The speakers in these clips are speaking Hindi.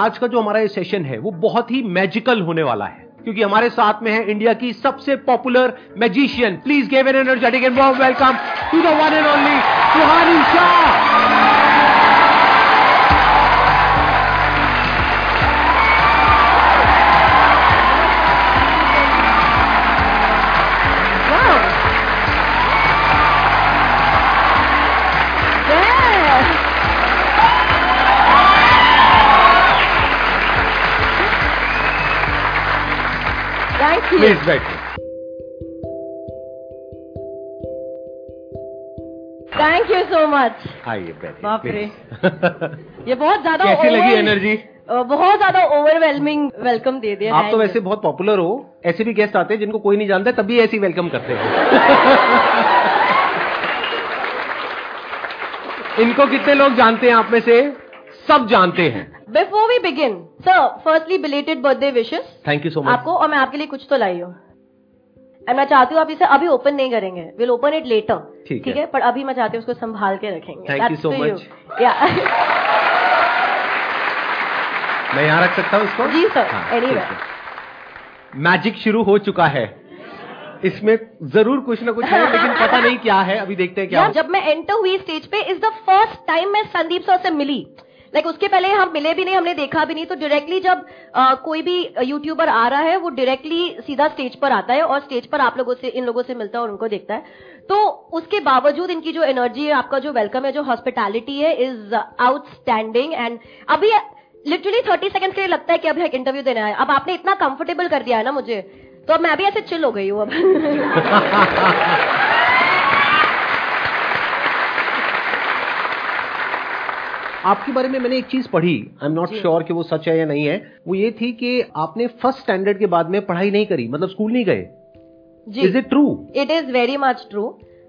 आज का जो हमारा ये सेशन है, वो बहुत ही मैजिकल होने वाला है। क्योंकि हमारे साथ में है इंडिया की सबसे popular magician please gave an energetic and welcome to the one and only Suhani Shah please बैठिए Thank you so much. आइए बैठिए बाप रे। ये बहुत ज़्यादा कैसी लगी एनर्जी बहुत ज़्यादा ओवरवेलमिंग वेलकम दे दिया आप तो वैसे बहुत पॉपुलर हो. ऐसे भी गेस्ट आते हैं जिनको कोई नहीं जानता तभी ऐसी वेलकम करते हैं। इनको कितने लोग जानते हैं आप में से? सब जानते हैं। Before we begin sir firstly belated birthday wishes thank you so much आपको और मैं आपके लिए कुछ तो लाई हूँ। एंड मैं चाहती हूँ आप इसे अभी ओपन नहीं करेंगे। विल ओपन इट लेटर ठीक है। पर अभी मैं चाहती हूँ उसको संभाल के रखेंगे। Thank you That's so to या मैं यहाँ रख सकता हूँ इसको? जी, सर एनी. मैजिक शुरू हो चुका है। इसमें ज़रूर कुछ ना कुछ है लेकिन पता नहीं क्या है। अभी देखते हैं क्या जब मैं एंटर हुई स्टेज पे इज़ द फ़र्स्ट टाइम मैं संदीप सर से मिली। लाइक like, उसके पहले हम मिले भी नहीं हमने देखा भी नहीं तो डायरेक्टली जब अ, कोई भी यूट्यूबर आ रहा है वो डायरेक्टली सीधा स्टेज पर आता है और स्टेज पर आप लोगों से इन लोगों से मिलता है और उनको देखता है। तो उसके बावजूद इनकी जो एनर्जी है आपका जो वेलकम है जो हॉस्पिटैलिटी है इज़ आउटस्टैंडिंग एंड अभी लिटरली थर्टी सेकंड के लिए लगता है कि अभी एक इंटरव्यू देना है। अब आपने इतना कंफर्टेबल कर दिया है ना मुझे तो अब मैं भी ऐसे चिल हो गई हूँ अब। आपके बारे में मैंने एक चीज़ पढ़ी। आई एम नॉट श्योर कि वो सच है या नहीं है। वो ये थी कि आपने फ़र्स्ट स्टैंडर्ड के बाद में पढ़ाई नहीं करी मतलब स्कूल नहीं गए। जी। Is it true it is very much true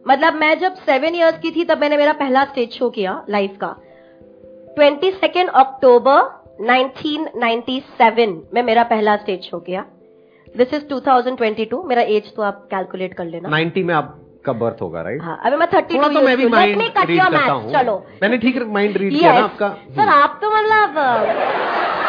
मतलब मैं जब सेवन इयर्स की थी तब मैंने मेरा पहला स्टेज शो किया लाइफ का। ट्वेंटी सेकेंड अक्टूबर 1997 में मेरा पहला स्टेज शो किया। दिस इज़ 2022 मेरा एज तो आप कैलकुलेट कर लेना। 90 में आपका बर्थ होगा राइट हाँ अभी मैं थर्टी तो मैं भी माइंड रीड करता हूँ। चलो। मैंने ठीक माइंड रीड किया ना आपका? सर आप तो मतलब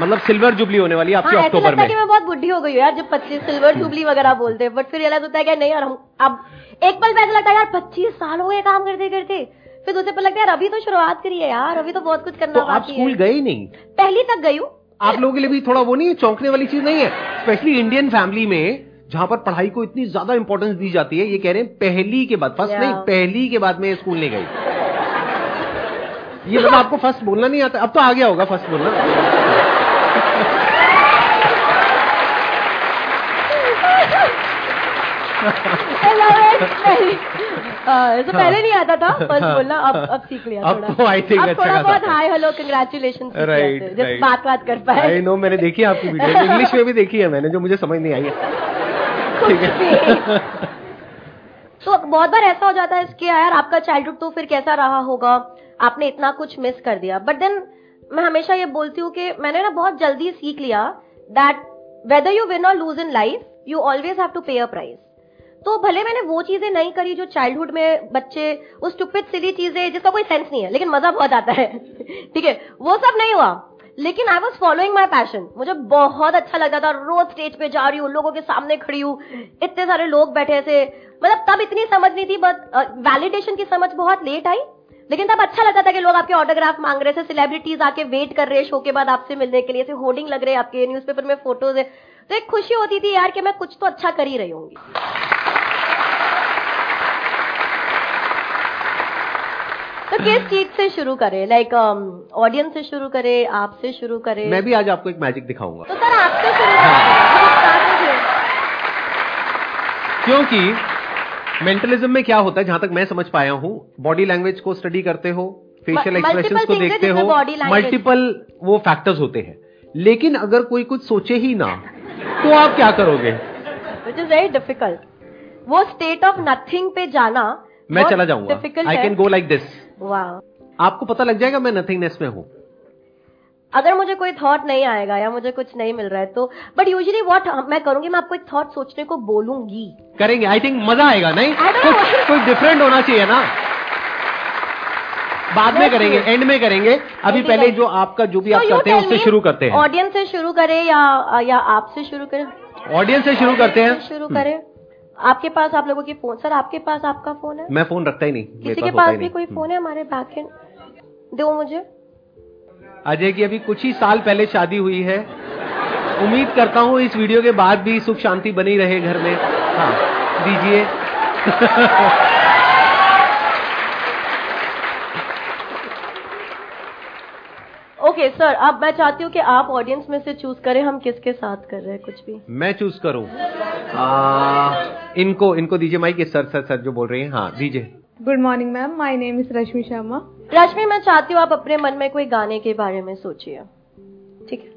मतलब सिल्वर जुबली होने वाली है आपकी हाँ अक्टूबर लगता है में। कि मैं बहुत बुढ़ी हो गई हूँ यार जब पच्चीस सिल्वर जुबली वगैरह बोलते हैं बट फिर रियलाइज़ होता है कि नहीं यार हम अब एक पल पे ऐसा लगता है यार पच्चीस साल हो गए काम करते करते। फिर दूसरे पल लगता है यार अभी तो शुरुआत करी है यार अभी तो बहुत कुछ करना तो आप स्कूल गई नहीं? पहली तक गई हूँ। आप लोगों के लिए भी थोड़ा वो नहीं है चौंकने वाली चीज़ नहीं है स्पेशली इंडियन फैमिली में जहाँ पर पढ़ाई को इतनी ज़्यादा इंपॉर्टेंस दी जाती है ये कह रहे हैं पहली के बाद फ़र्स्ट Yeah. नहीं पहली के बाद में स्कूल नहीं गई ये मतलब आपको फ़र्स्ट बोलना नहीं आता अब तो आ गया होगा फ़र्स्ट बोलना love it. हाँ, तो पहले नहीं आता था फ़र्स्ट बोलना अब अब सीख लिया अब थोड़ा। तो think अब अच्छा थोड़ा बहुत हाय हेलो कंग्रेचुलेशन राइट जब बात बात कर पाए। आई नो मैंने देखी है आपकी वीडियो इंग्लिश में भी देखी है मैंने जो मुझे समझ नहीं आई है। ठीक है। तो बहुत बार ऐसा हो जाता है कि यार आपका चाइल्डहुड तो फिर कैसा रहा होगा? आपने इतना कुछ मिस कर दिया। बट देन मैं हमेशा ये बोलती हूँ कि मैंने ना बहुत जल्दी सीख लिया दैट वेदर यू विन और lose in life you always have to pay a price तो भले मैंने वो चीज़ें नहीं करी जो चाइल्डहुड में बच्चे, वो स्टूपिड सिली चीज़ें, जिसका कोई सेंस नहीं है, लेकिन मज़ा बहुत आता है। ठीक है, वो सब नहीं हुआ। लेकिन I was following my passion मुझे बहुत अच्छा लगता था, रोज स्टेज पे जा रही हूँ, लोगों के सामने खड़ी हूँ, इतने सारे लोग बैठे थे मतलब तब इतनी समझ नहीं थी बट वैलिडेशन की समझ बहुत लेट आई। लेकिन तब अच्छा लगता था कि लोग आपके ऑटोग्राफ मांग रहे थे सेलिब्रिटीज आके वेट कर रहे शो के बाद आपसे मिलने के लिए होर्डिंग लग रहे आपके न्यूज़पेपर में फ़ोटोज़ है। तो एक खुशी होती थी यार कि मैं कुछ तो अच्छा कर ही रही हूँ तो किस चीज़ से शुरू करें? लाइक ऑडियंस से शुरू करें? आपसे शुरू करें? मैं भी आज आपको एक मैजिक दिखाऊँगा। तो सर आपसे शुरू कीजिए। क्योंकि मेंटलिज्म में क्या होता है जहाँ तक मैं समझ पाया हूँ बॉडी लैंग्वेज को स्टडी करते हो फेशियल एक्सप्रेशन को देखते हो मल्टीपल वो फैक्टर्स होते हैं। लेकिन अगर कोई कुछ सोचे ही ना तो आप क्या करोगे? विच इज़ वेरी डिफ़िकल्ट वो स्टेट ऑफ़ नथिंग पे जाना मैं चला जाऊँगा। Difficult I can go like this वाह आपको पता लग जाएगा मैं नथिंगनेस में हूँ। अगर मुझे कोई थॉट नहीं आएगा या मुझे कुछ नहीं मिल रहा है तो बट यूजली व्हाट मैं करूँगी मैं आपको एक थॉट सोचने को बोलूँगी। करेंगे। आई थिंक मज़ा आएगा नहीं? कुछ डिफरेंट होना चाहिए ना। बाद में करेंगे एंड में करेंगे। अभी पहले जो आपका जो भी आप करते हैं उससे शुरू करते हैं। ऑडियंस से शुरू करें या या आपसे शुरू करें? ऑडियंस से शुरू करते हैं। शुरू करें। आपके पास आप लोगों की फ़ोन सर आपके पास आपका फ़ोन है? मैं फ़ोन रखता ही नहीं किसी के पास भी कोई फ़ोन है हमारे बैक एंड दो मुझे। अजय की अभी कुछ ही साल पहले शादी हुई है। उम्मीद करता हूँ इस वीडियो के बाद भी सुख शांति बनी रहे घर में। हाँ दीजिए। ओके सर अब मैं चाहती हूँ कि आप ऑडियंस में से चूज़ करें हम किसके साथ कर रहे हैं कुछ भी। मैं चूज़ करूँ। इनको इनको दीजिए माइक सर सर सर जो बोल रही हैं। हाँ दीजिए। Good morning ma'am my name is Rashmi Sharma Rashmi मैं चाहती हूँ आप अपने मन में कोई गाने के बारे में सोचिए। ठीक है?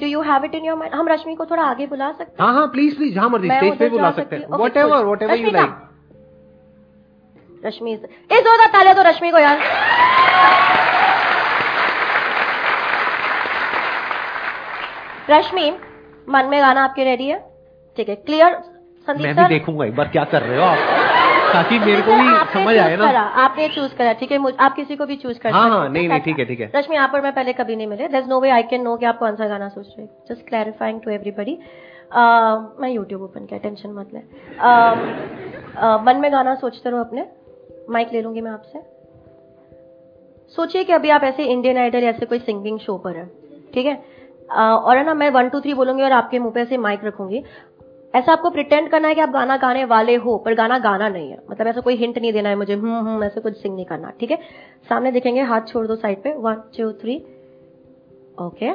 Do you have it in your mind हम रश्मि को थोड़ा आगे बुला सकते हाँ। हाँ प्लीज़ प्लीज़ जहाँ मर्ज़ी स्टेज पे बुला सकते हैं। Whatever whatever you like Rashmi इस जोरदार तालियाँ तो रश्मि को यार। रश्मि मन में गाना आपके रेडी है? ठीक है क्लियर संदीप मैं भी देखूँगा एक बार क्या कर रहे हो आप? ताकि मेरे को भी आपने समझ आए ना। करा, आपने चूज़ करा ठीक है? आप किसी को भी चूज़ कर हाँ, हाँ, नहीं, नहीं? ठीक है, ठीक है। रश्मि आप पर मैं पहले कभी नहीं मिले। दस no way I can know कि आप कौन सा गाना सोच रहे जस्ट क्लैरिफाइंग टू एवरीबडी मैं यूट्यूब ओपन किया टेंशन मत ले। मन में गाना सोचते रहो अपने। माइक ले लूँगी मैं आपसे। सोचिए कि अभी आप ऐसे इंडियन आइडल ऐसे कोई सिंगिंग शो पर है ठीक है? और है ना मैं वन टू थ्री बोलूँगी और आपके मुँह पे ऐसे माइक रखूँगी। ऐसा आपको प्रिटेंड करना है कि आप गाना गाने वाले हो पर गाना गाना नहीं है। मतलब ऐसा कोई हिंट नहीं देना है मुझे हम्म हम्म ऐसे कुछ सिंग नहीं करना ठीक है? सामने देखेंगे हाथ छोड़ दो साइड पे। वन टू थ्री ओके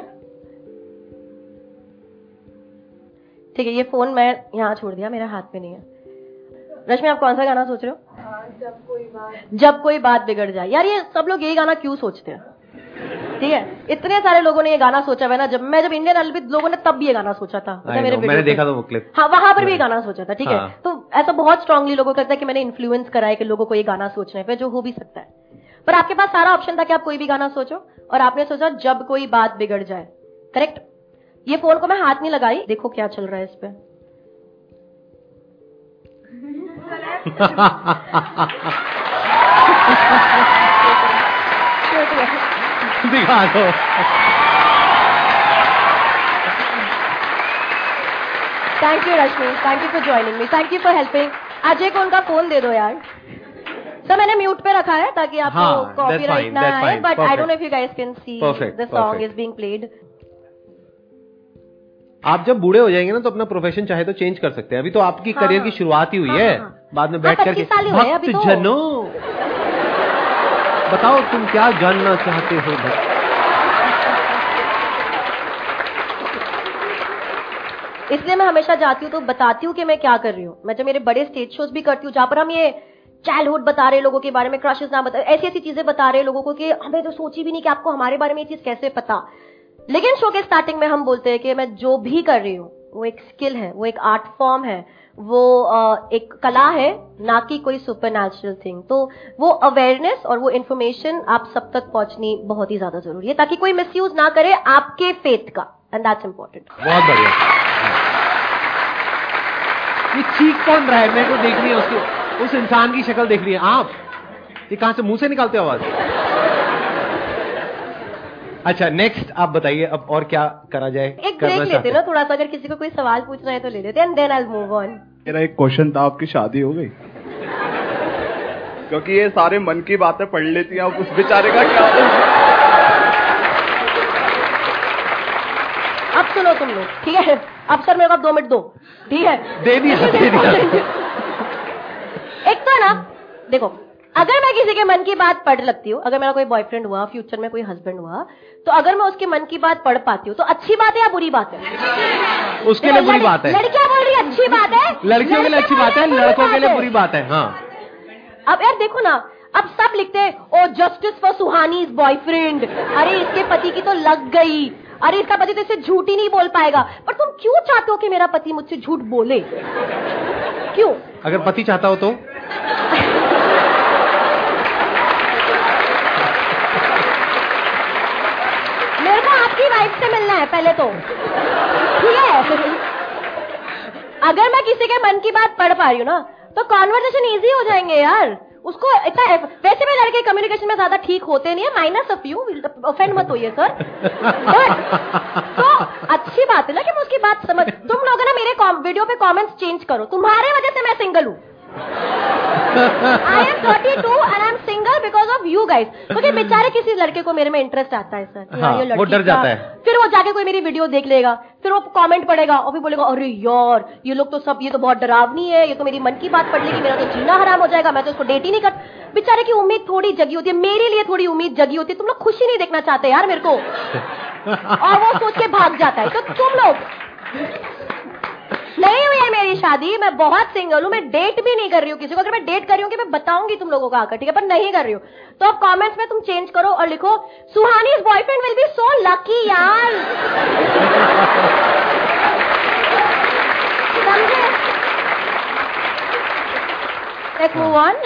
ठीक है ये फ़ोन मैं यहाँ छोड़ दिया मेरा हाथ में नहीं है। रश्मि आप कौन सा गाना सोच रहे हो जब कोई बात जब कोई बात बिगड़ जाए। यार ये सब लोग यही गाना क्यों सोचते हैं? ठीक है। इतने सारे लोगों ने ये गाना सोचा हुआ है ना जब मैं जब इंडियन आइडल लोगों ने तब भी ये गाना सोचा था। I मतलब मेरे know, मैंने देखा था वो क्लिप हाँ वहाँ पर भी ये गाना सोचा था ठीक है। हाँ। तो ऐसा बहुत स्ट्रांगली लोगों को लगता है कि मैंने इन्फ्लुएंस करा है कि लोगों को ये गाना सोचने पर जो हो भी सकता है। पर आपके पास सारा ऑप्शन था कि आप कोई भी गाना सोचो और आपने सोचा जब कोई बात बिगड़ जाए। करेक्ट ये फ़ोन को मैं हाथ नहीं लगाई। देखो क्या चल रहा है इस पे। दिखा दो। Thank you Rashmi thank you for joining me thank you for helping Ajay को उनका फ़ोन दे दो यार। सर मैंने म्यूट पे रखा है ताकि आपको हाँ, that's कॉपीराइट ना आए but I. Don't know if you guys can see the song is being played आप जब बूढ़े हो जाएँगे ना तो अपना प्रोफेशन चाहे तो चेंज कर सकते हैं। अभी तो आपकी हाँ, करियर की हाँ। शुरुआत ही हुई हाँ, है हाँ, हाँ। बाद में हाँ, बैठ 25 करके साल ही हुए अभी तो। जनों बताओ तुम क्या जानना चाहते हो भक्त? इसलिए मैं हमेशा जाती हूँ तो बताती हूँ कि मैं क्या कर रही हूँ। मैं जब मेरे बड़े स्टेज शोज़ भी करती हूँ, जहाँ पर हम ये चाइल्डहुड बता रहे लोगों के बारे में क्रशेस ना बता, ऐसी ऐसी चीज़ें बता रहे लोगों को कि हमें तो सोची भी नहीं कि आपको हमारे बारे में ये चीज़ कैसे पता। लेकिन शो के स्टार्टिंग में हम बोलते हैं कि मैं जो भी कर रही हूँ, वो एक स्किल है, वो एक आर्ट फॉर्म है। वो एक कला है ना कि कोई सुपर थिंग तो वो अवेयरनेस और वो इन्फॉर्मेशन आप सब तक पहुंचनी बहुत ही ज़्यादा ज़रूरी है ताकि कोई मिसयूज ना करे आपके फेथ का एंड दैट्स इंपॉर्टेंट बहुत बढ़िया। ये चीख कौन रहा है? मेरे को देखनी है उसकी उस इंसान की शक्ल देख रही है। आप ये कहाँ से मुँह से निकालते हो आवाज़? अच्छा नेक्स्ट आप बताइए अब और क्या करा जाए? एक ब्रेक लेते ना थोड़ा सा अगर किसी को कोई सवाल पूछना है तो ले लेते हैं and then I move on मेरा एक क्वेश्चन था आपकी शादी हो गई। क्योंकि ये सारे मन की बातें पढ़ लेती हैं अब उस बेचारे का क्या अब सुनो तुम लोग ठीक है? अब सर मेरे को दो मिनट दो ठीक है? दे दिया दे दिया। एक तो ना देखो अगर मैं किसी के मन की बात पढ़ लगती हूँ अगर मेरा कोई बॉयफ्रेंड हुआ फ्यूचर में कोई हस्बैंड हुआ तो अगर मैं उसके मन की बात पढ़ पाती हूँ तो अच्छी बात है या बुरी बात है? उसके लिए बुरी बात है। लड़कियाँ बोल रही अच्छी बात है लड़कियों के लिए अच्छी बात है लड़कों के लिए बुरी बात है हाँ। अब यार देखो ना अब सब लिखते हैं ओ जस्टिस फॉर सुहानी बॉयफ्रेंड अरे इसके पति की तो लग गई। अरे इसका पति तो इससे झूठ ही नहीं बोल पाएगा। पर तुम क्यों चाहते हो कि मेरा पति मुझसे झूठ बोले? क्यों? अगर पति चाहता हो तो। मेरे को आपकी वाइफ से मिलना है पहले तो। ठीक है? अगर मैं किसी के मन की बात पढ़ पा रही हूँ ना तो कॉन्वर्जेशन ईजी हो जाएँगे यार। उसको इतना वैसे भी लड़के कम्युनिकेशन में ज़्यादा ठीक होते नहीं है माइनस ऑफ़ यू ऑफेंड मत होइए सर तो अच्छी बात है ना कि मैं उसकी बात समझ तुम लोग ना मेरे वीडियो पे कमेंट्स चेंज करो। तुम्हारे वजह से मैं सिंगल हूँ। I am 32 and I am single because of you guys क्योंकि बेचारे किसी लड़के को मेरे में इंटरेस्ट आता है सर हाँ, ये वो डर जाता है। फिर वो जाके कोई मेरी वीडियो देख लेगा। फिर वो कमेंट पढ़ेगा और फिर बोलेगा अरे यार ये लोग तो सब ये तो बहुत डरावनी है ये तो मेरी मन की बात पढ़ लेगी मेरा तो जीना हराम हो जाएगा मैं तो इसको डेट ही नहीं कर बेचारे की उम्मीद थोड़ी जगी होती है मेरे लिए थोड़ी उम्मीद जगी होती है। तुम लोग खुशी नहीं देखना चाहते यार मेरे को। और वो सोच के भाग जाता है। तो तुम लोग नहीं हुई है मेरी शादी, मैं बहुत सिंगल हूँ, मैं डेट भी नहीं कर रही हूँ किसी को। अगर मैं डेट कर रही हूँ कि मैं बताऊँगी तुम लोगों को आकर, ठीक है? पर नहीं कर रही हूँ। तो अब कमेंट्स में तुम चेंज करो और लिखो Suhani boyfriend will be so lucky यार. समझे? मूव ऑन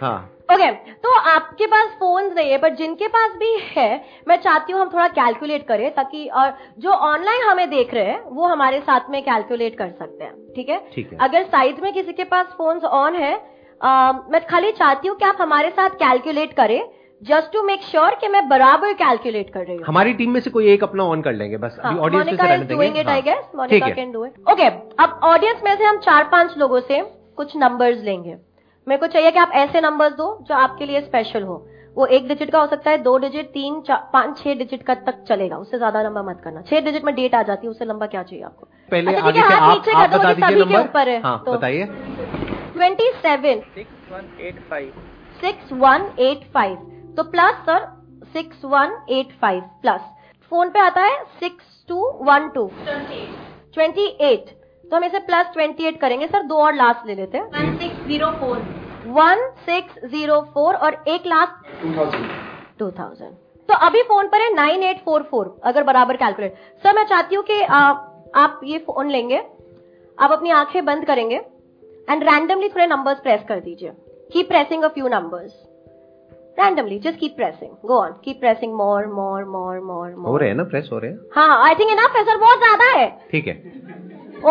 हाँ। ओके तो आपके पास फ़ोन नहीं है बट जिनके पास भी है मैं चाहती हूँ हम थोड़ा कैलकुलेट करें ताकि और जो ऑनलाइन हमें देख रहे हैं वो हमारे साथ में कैलकुलेट कर सकते हैं ठीक है? ठीक है। अगर साइड में किसी के पास फ़ोन ऑन है अ, मैं खाली चाहती हूँ कि आप हमारे साथ कैलकुलेट करें जस्ट टू मेक श्योर कि मैं बराबर कैलकुलेट कर रही हूँ। हमारी टीम में से कोई एक अपना ऑन कर लेंगे बस ऑडियंस हाँ, मोनिका है। ओके अब ऑडियंस में से हम चार पाँच लोगों से कुछ नंबर्स लेंगे। मेरे को चाहिए कि आप ऐसे नंबर्स दो जो आपके लिए स्पेशल हो। वो एक डिजिट का हो सकता है दो डिजिट तीन पाँच छह डिजिट का तक चलेगा। उससे ज़्यादा लंबा मत करना। छह डिजिट में डेट आ जाती है उससे लंबा क्या चाहिए आपको? पहले अच्छा, आगे है, से हाथ आप नीचे कर आप दो, बता दीजिए सभी के ऊपर नंबर है, हाँ तो- बताइए। Twenty seven six one eight five six one eight five तो plus sir six one eight five plus phone पे आता है six two one two twenty eight तो हम इसे प्लस ट्वेंटी एट करेंगे। सर दो और लास्ट ले लेते हैं। One six zero four one six zero four और एक लास्ट टू थाउज़ेंड तो अभी फ़ोन पर है नाइन एट फोर फोर अगर बराबर कैलकुलेट सर मैं चाहती हूँ कि आ, आप ये फ़ोन लेंगे आप अपनी आँखें बंद करेंगे एंड रैंडमली थोड़े नंबर्स प्रेस कर दीजिए। Keep pressing a few numbers randomly just keep pressing go on keep pressing more more more more हो मोर रहे हैं ना प्रेस हो रहे हैं? हाँ आई थिंक इनफ है सर बहुत ज़्यादा है। ठीक है।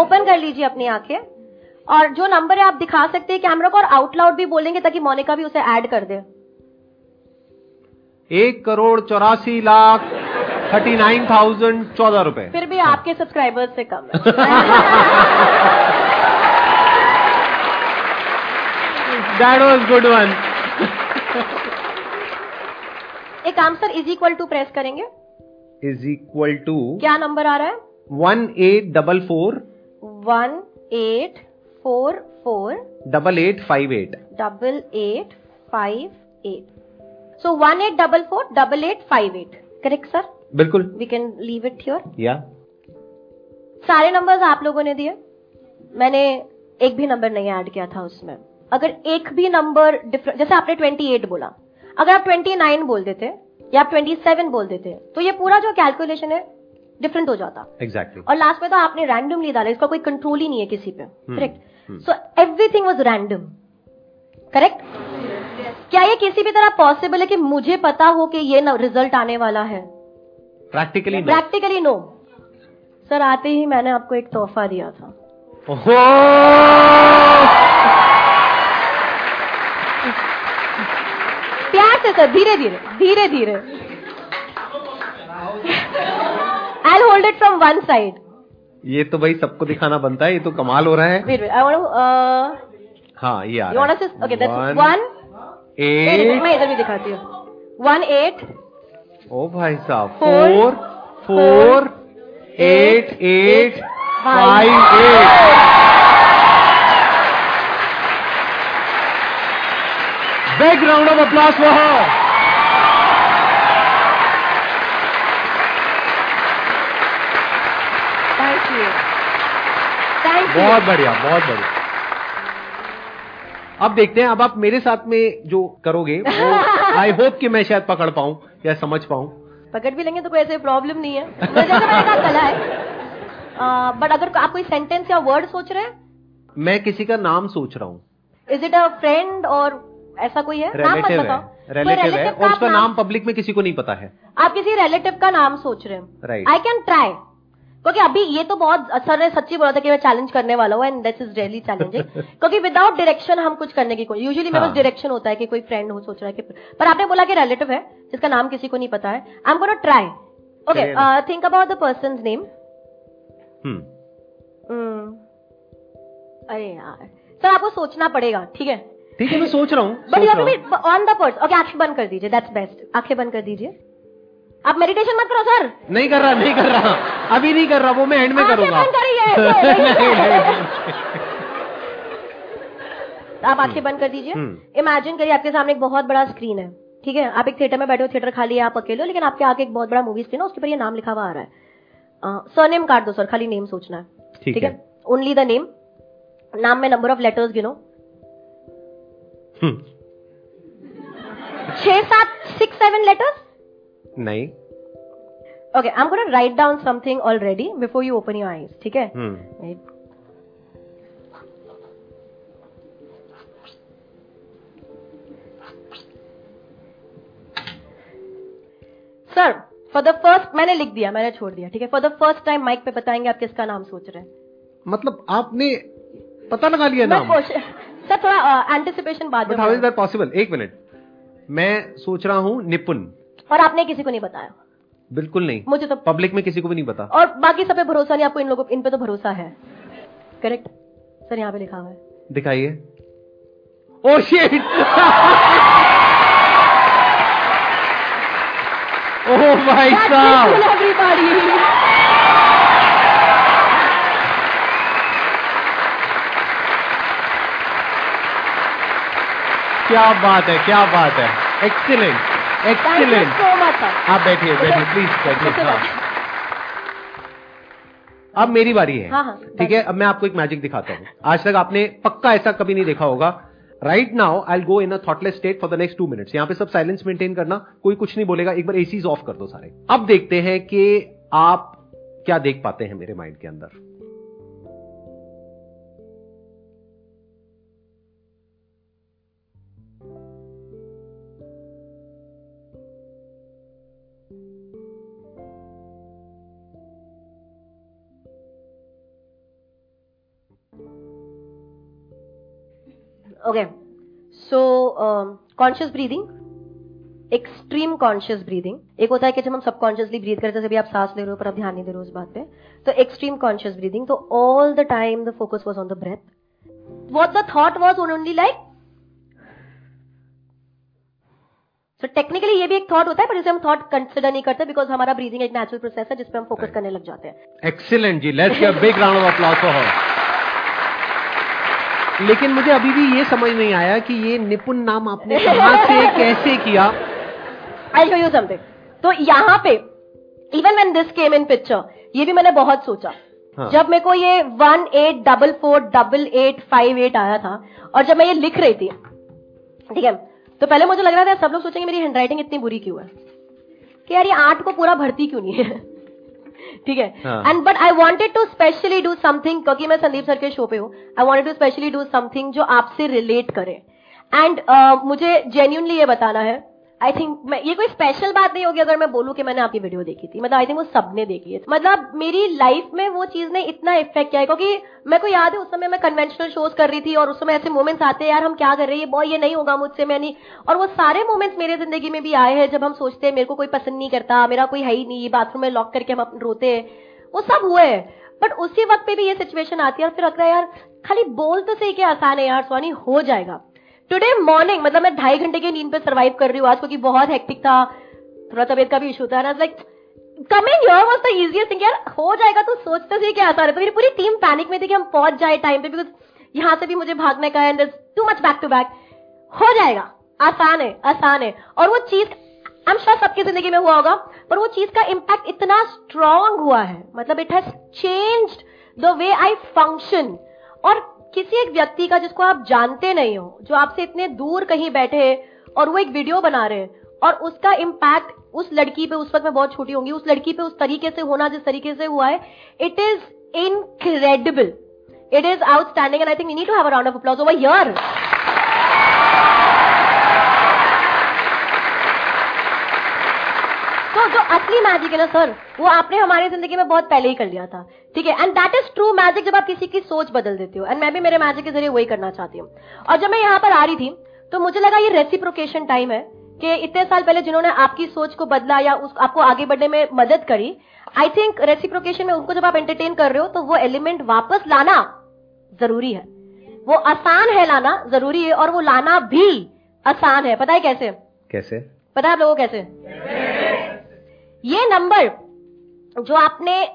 ओपन कर लीजिए अपनी आँखें। और जो नंबर है आप दिखा सकते हैं कैमरा को और आउट लाउड भी बोलेंगे ताकि मोनिका भी उसे ऐड कर दे। एक करोड़ चौरासी लाख थर्टी नाइन थाउज़ेंड चौदह रुपए। फिर भी आपके सब्सक्राइबर्स से कम दैट वॉज़ गुड वन एक काम sir is equal to press करेंगे। इज़ इक्वल टू क्या नंबर आ रहा है? One eight double four one eight four four double eight five eight double eight five eight so one eight double four double eight five eight correct sir बिल्कुल। We can leave it here या सारे नंबर्स आप लोगों ने दिए। मैंने एक भी नंबर नहीं ऐड किया था उसमें। अगर एक भी नंबर डिफरेंट जैसे आपने 28 बोला। अगर आप 29 बोल देते या आप 27 बोल देते तो ये पूरा जो कैलकुलेशन है डिफरेंट हो जाता। एग्जैक्टली और लास्ट में तो आपने रैंडमली डाला इसका कोई कंट्रोल ही नहीं है किसी पे correct so everything was random correct क्या ये किसी भी तरह पॉसिबल है कि मुझे पता हो कि ये रिज़ल्ट आने वाला है? प्रैक्टिकली प्रैक्टिकली नो सर आते ही मैंने आपको एक तोहफा दिया था। प्यार से सर धीरे धीरे धीरे धीरे I hold it from one side ये तो भाई सबको दिखाना बनता है ये तो कमाल हो रहा है। वेट वेट आई वांट हाँ ये आ रहा है। Two okay that's one eight मैं इधर भी दिखाती हूँ। वन एट ओ भाई साहब four four eight eight five eight big round of applause for her thank you thank you बहुत बढ़िया बहुत बढ़िया। अब देखते हैं अब आप मेरे साथ में जो करोगे वो आई होप कि मैं शायद पकड़ पाऊँ या समझ पाऊँ। पकड़ भी लेंगे तो कोई ऐसे प्रॉब्लम नहीं है। कहा कला है। बट अगर आप कोई सेंटेंस या वर्ड सोच रहे हैं? मैं किसी का नाम सोच रहा हूँ। इज़ इट अ फ्रेंड और ऐसा कोई है? रिलेटिव है रिलेटिव है और उसका नाम पब्लिक में किसी को नहीं पता है। आप किसी रिलेटिव का नाम सोच रहे हैं। Right. आई कैन ट्राई क्योंकि अभी ये तो बहुत सर ने सच्ची बोला था कि मैं चैलेंज करने वाला हूँ and this is really challenging क्योंकि विदाउट डायरेक्शन हम कुछ करने की कोई यूजुअली मेरे पास हाँ। डायरेक्शन होता है कि कोई फ्रेंड हो सोच रहा है कि पर आपने बोला कि रिलेटिव है जिसका नाम किसी को नहीं पता है I am gonna try okay think about the person name अरे यार सर आपको सोचना पड़ेगा ठीक है? ठीक है मैं सोच रहा हूँ बट यू हूँ। Be on the person okay आँखें बंद कर दीजिए दैट्स बेस्ट आँखें बंद कर दीजिए। आप मेडिटेशन मत करो सर नहीं कर रहा नहीं कर रहा। अभी नहीं कर रहा वो मैं एंड में करूँगा। है। आप आँखें बंद कर दीजिए। हम्म। इमेजिन करिए आपके सामने एक बहुत बड़ा स्क्रीन है ठीक है? आप एक थिएटर में बैठे हो थिएटर खाली है आप अकेले हो लेकिन आपके आगे एक बहुत बड़ा मूवी स्क्रीन है उसके ऊपर ये नाम लिखा हुआ आ रहा है। सरनेम काट दो सर खाली नेम सोचना है ठीक है? है। ओनली द नेम नाम में नंबर ऑफ़ लेटर्स गिनो। हम्म, छह सात सिक्स सेवन लेटर्स नहीं। Okay I am gonna write down something already before you open your eyes ठीक है? Hmm sir for the first मैंने लिख दिया मैंने छोड़ दिया ठीक है? For the first time mike पे बताएँगे आप किसका नाम सोच रहे हैं। मतलब आपने पता लगा लिया नाम? सर थोड़ा एंटिसिपेशन इज़ दैट पॉसिबल एक मिनट। मैं सोच रहा हूँ निपुण। और आपने किसी को नहीं बताया? बिल्कुल नहीं। मुझे तो पब्लिक में किसी को भी नहीं पता। और बाकी सब पे भरोसा नहीं आपको इन लोगों इन पे तो भरोसा है। करेक्ट सर यहाँ पे लिखा हुआ है। दिखाइए। ओ शिट ओ भाई साहब क्या बात है क्या बात है। एक्सीलेंट एक्सीलेंट सो मच आप बैठिए बैठिए प्लीज़ बैठिए हाँ। अब मेरी बारी है। हाँ, हाँ, ठीक है अब मैं आपको एक मैजिक दिखाता हूँ। आज तक आपने पक्का ऐसा कभी नहीं देखा होगा। Right now I go in a thoughtless state for the next two minutes यहाँ पे सब साइलेंस मेंटेन करना कोई कुछ नहीं बोलेगा एक बार एसीज ऑफ़ कर दो सारे। अब देखते हैं कि आप क्या देख पाते हैं मेरे माइंड के अंदर। Okay so conscious breathing extreme conscious breathing एक होता है कि जब हम सबकॉन्शियसली ब्रीथ करते हैं जब भी आप सांस ले रहे हो पर आप ध्यान नहीं दे रहे हो उस बात पे तो एक्सट्रीम कॉन्शियस ब्रीदिंग तो all the time the focus was on the breath what the thought was only like so technically ये भी एक थॉट होता है पर इसे हम थॉट कंसिडर नहीं करते बिकॉज़ हमारा ब्रीदिंग एक नेचुरल प्रोसेस है जिसपे हम फोकस करने लग जाते हैं। Excellent ji. Let's big round of applause for her लेकिन मुझे अभी भी ये समझ नहीं आया कि ये निपुण नाम आपने कहाँ से कैसे किया। आई शो यू समथिंग तो यहाँ पे even when this came in picture ये भी मैंने बहुत सोचा। हाँ। जब मेरे को ये one eight double four double eight five eight आया था और जब मैं ये लिख रही थी ठीक है तो पहले मुझे लग रहा था सब लोग सोचेंगे मेरी हैंडराइटिंग इतनी बुरी क्यों है? कि यार ये आठ को पूरा भरती क्यों नहीं है? ठीक है। And but I wanted to specially do something क्योंकि मैं संदीप सर के शो पे हूँ I wanted to specially do something जो आपसे रिलेट करे एंड uh, मुझे जेन्यूनली ये बताना है आई थिंक मैं, ये कोई स्पेशल बात नहीं होगी अगर मैं बोलूँ कि मैंने आपकी वीडियो देखी थी। मतलब आई थिंक वो सबने देखी है। मतलब मेरी लाइफ में वो चीज़ ने इतना इफ़ेक्ट किया है, क्योंकि मेरे को याद है उस समय मैं कन्वेंशनल शोज़ कर रही थी और उस समय ऐसे मोमेंट्स आते हैं, यार, हम क्या कर रहे हैं? बॉय ये नहीं होगा मुझसे, मैं नहीं। और वो सारे मोमेंट्स मेरे ज़िंदगी में भी आए हैं, जब हम सोचते हैं, मेरे को कोई पसंद नहीं करता, मेरा कोई है ही नहीं बाथरूम में लॉक करके हम रोते हैं। वो सब हुए हैं। बट उसी वक्त पे भी ये सिचुएशन आती है और फिर लगता है, यार, खाली बोल तो सही क्या आसान है यार सोनी हो जाएगा। टुडे मॉर्निंग मतलब मैं ढाई घंटे की नींद पे सर्वाइव कर रही हूँ, आज क्योंकि बहुत हेक्टिक था, थोड़ा तबीयत का भी इशू था like coming here was the easiest thing यार, हो जाएगा तो सोचते थे क्या आसान है? तो मेरी पूरी टीम पैनिक में थी कि हम पहुँच जाए टाइम पे बिकॉज़ यहाँ से भी मुझे भागने का है too much back to back हो जाएगा, आसान है आसान है। और वो चीज़ आई एम श्योर सबकी ज़िंदगी में हुआ होगा, पर वो चीज़ का इम्पैक्ट इतना स्ट्रांग हुआ है मतलब it has changed the way I function और किसी एक व्यक्ति का जिसको आप जानते नहीं हो, जो आपसे इतने दूर कहीं बैठे और वो एक वीडियो बना रहे हैं, और उसका इम्पैक्ट उस लड़की पे, उस वक्त मैं बहुत छोटी होंगी, उस लड़की पे उस तरीके से होना, जिस तरीके से हुआ है it is incredible it is outstanding and I think we need to have a round of applause over here जो असली मैजिक है ना सर वो आपने हमारी ज़िंदगी में बहुत पहले ही कर लिया था। ठीक है? And that is true magic जब आप किसी की सोच बदल देते हो। एंड मैं भी मेरे मैजिक के ज़रिए वही करना चाहती हूँ। और जब मैं यहाँ पर आ रही थी तो मुझे लगा ये रेसिप्रोकेशन टाइम है कि इतने साल पहले जिन्होंने आपकी सोच को बदला या उस आपको आगे बढ़ने में मदद करी आई थिंक रेसिप्रोकेशन में उनको जब आप एंटरटेन कर रहे हो तो वो एलिमेंट वापस लाना ज़रूरी है। वो आसान है लाना ज़रूरी है और वो लाना भी आसान है। पता है कैसे? कैसे? पता है आप लोगों को कैसे? ये नंबर जो आपने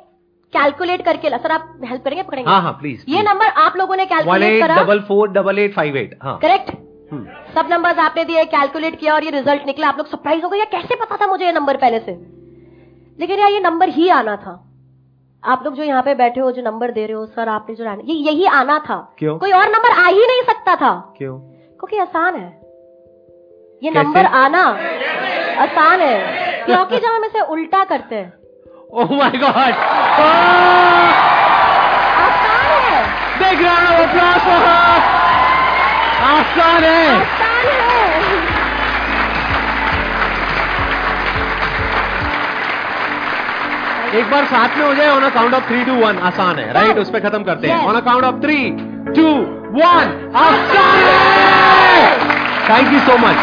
कैलकुलेट करके ला- सर आप हेल्प करेंगे पकड़ेंगे? हाँ हाँ प्लीज़ ये नंबर आप लोगों ने कैलकुलेट करा? Double four double eight five eight हाँ। करेक्ट? हम्म, सब नंबर्स आपने दिए कैलकुलेट किया और ये रिज़ल्ट निकला। आप लोग सरप्राइज़ हो गए कैसे पता था मुझे ये नंबर पहले से? लेकिन यार ये नंबर ही आना था। आप लोग जो यहाँ पे बैठे हो जो नंबर दे रहे हो सर आपने जो ये यही आना था। क्यों? कोई और नंबर आ ही नहीं सकता था। क्यों? क्योंकि आसान है। ये नंबर आना आसान है। क्योंकि जब हम इसे उल्टा करते हैं। ओह माय गॉड आसान है। Big round of applause for her आसान है। आसान है। एक बार साथ में हो जाए on a count of three two one आसान है। राइट उस पर खत्म करते हैं। On a count of three two one आसान है। Thank you so much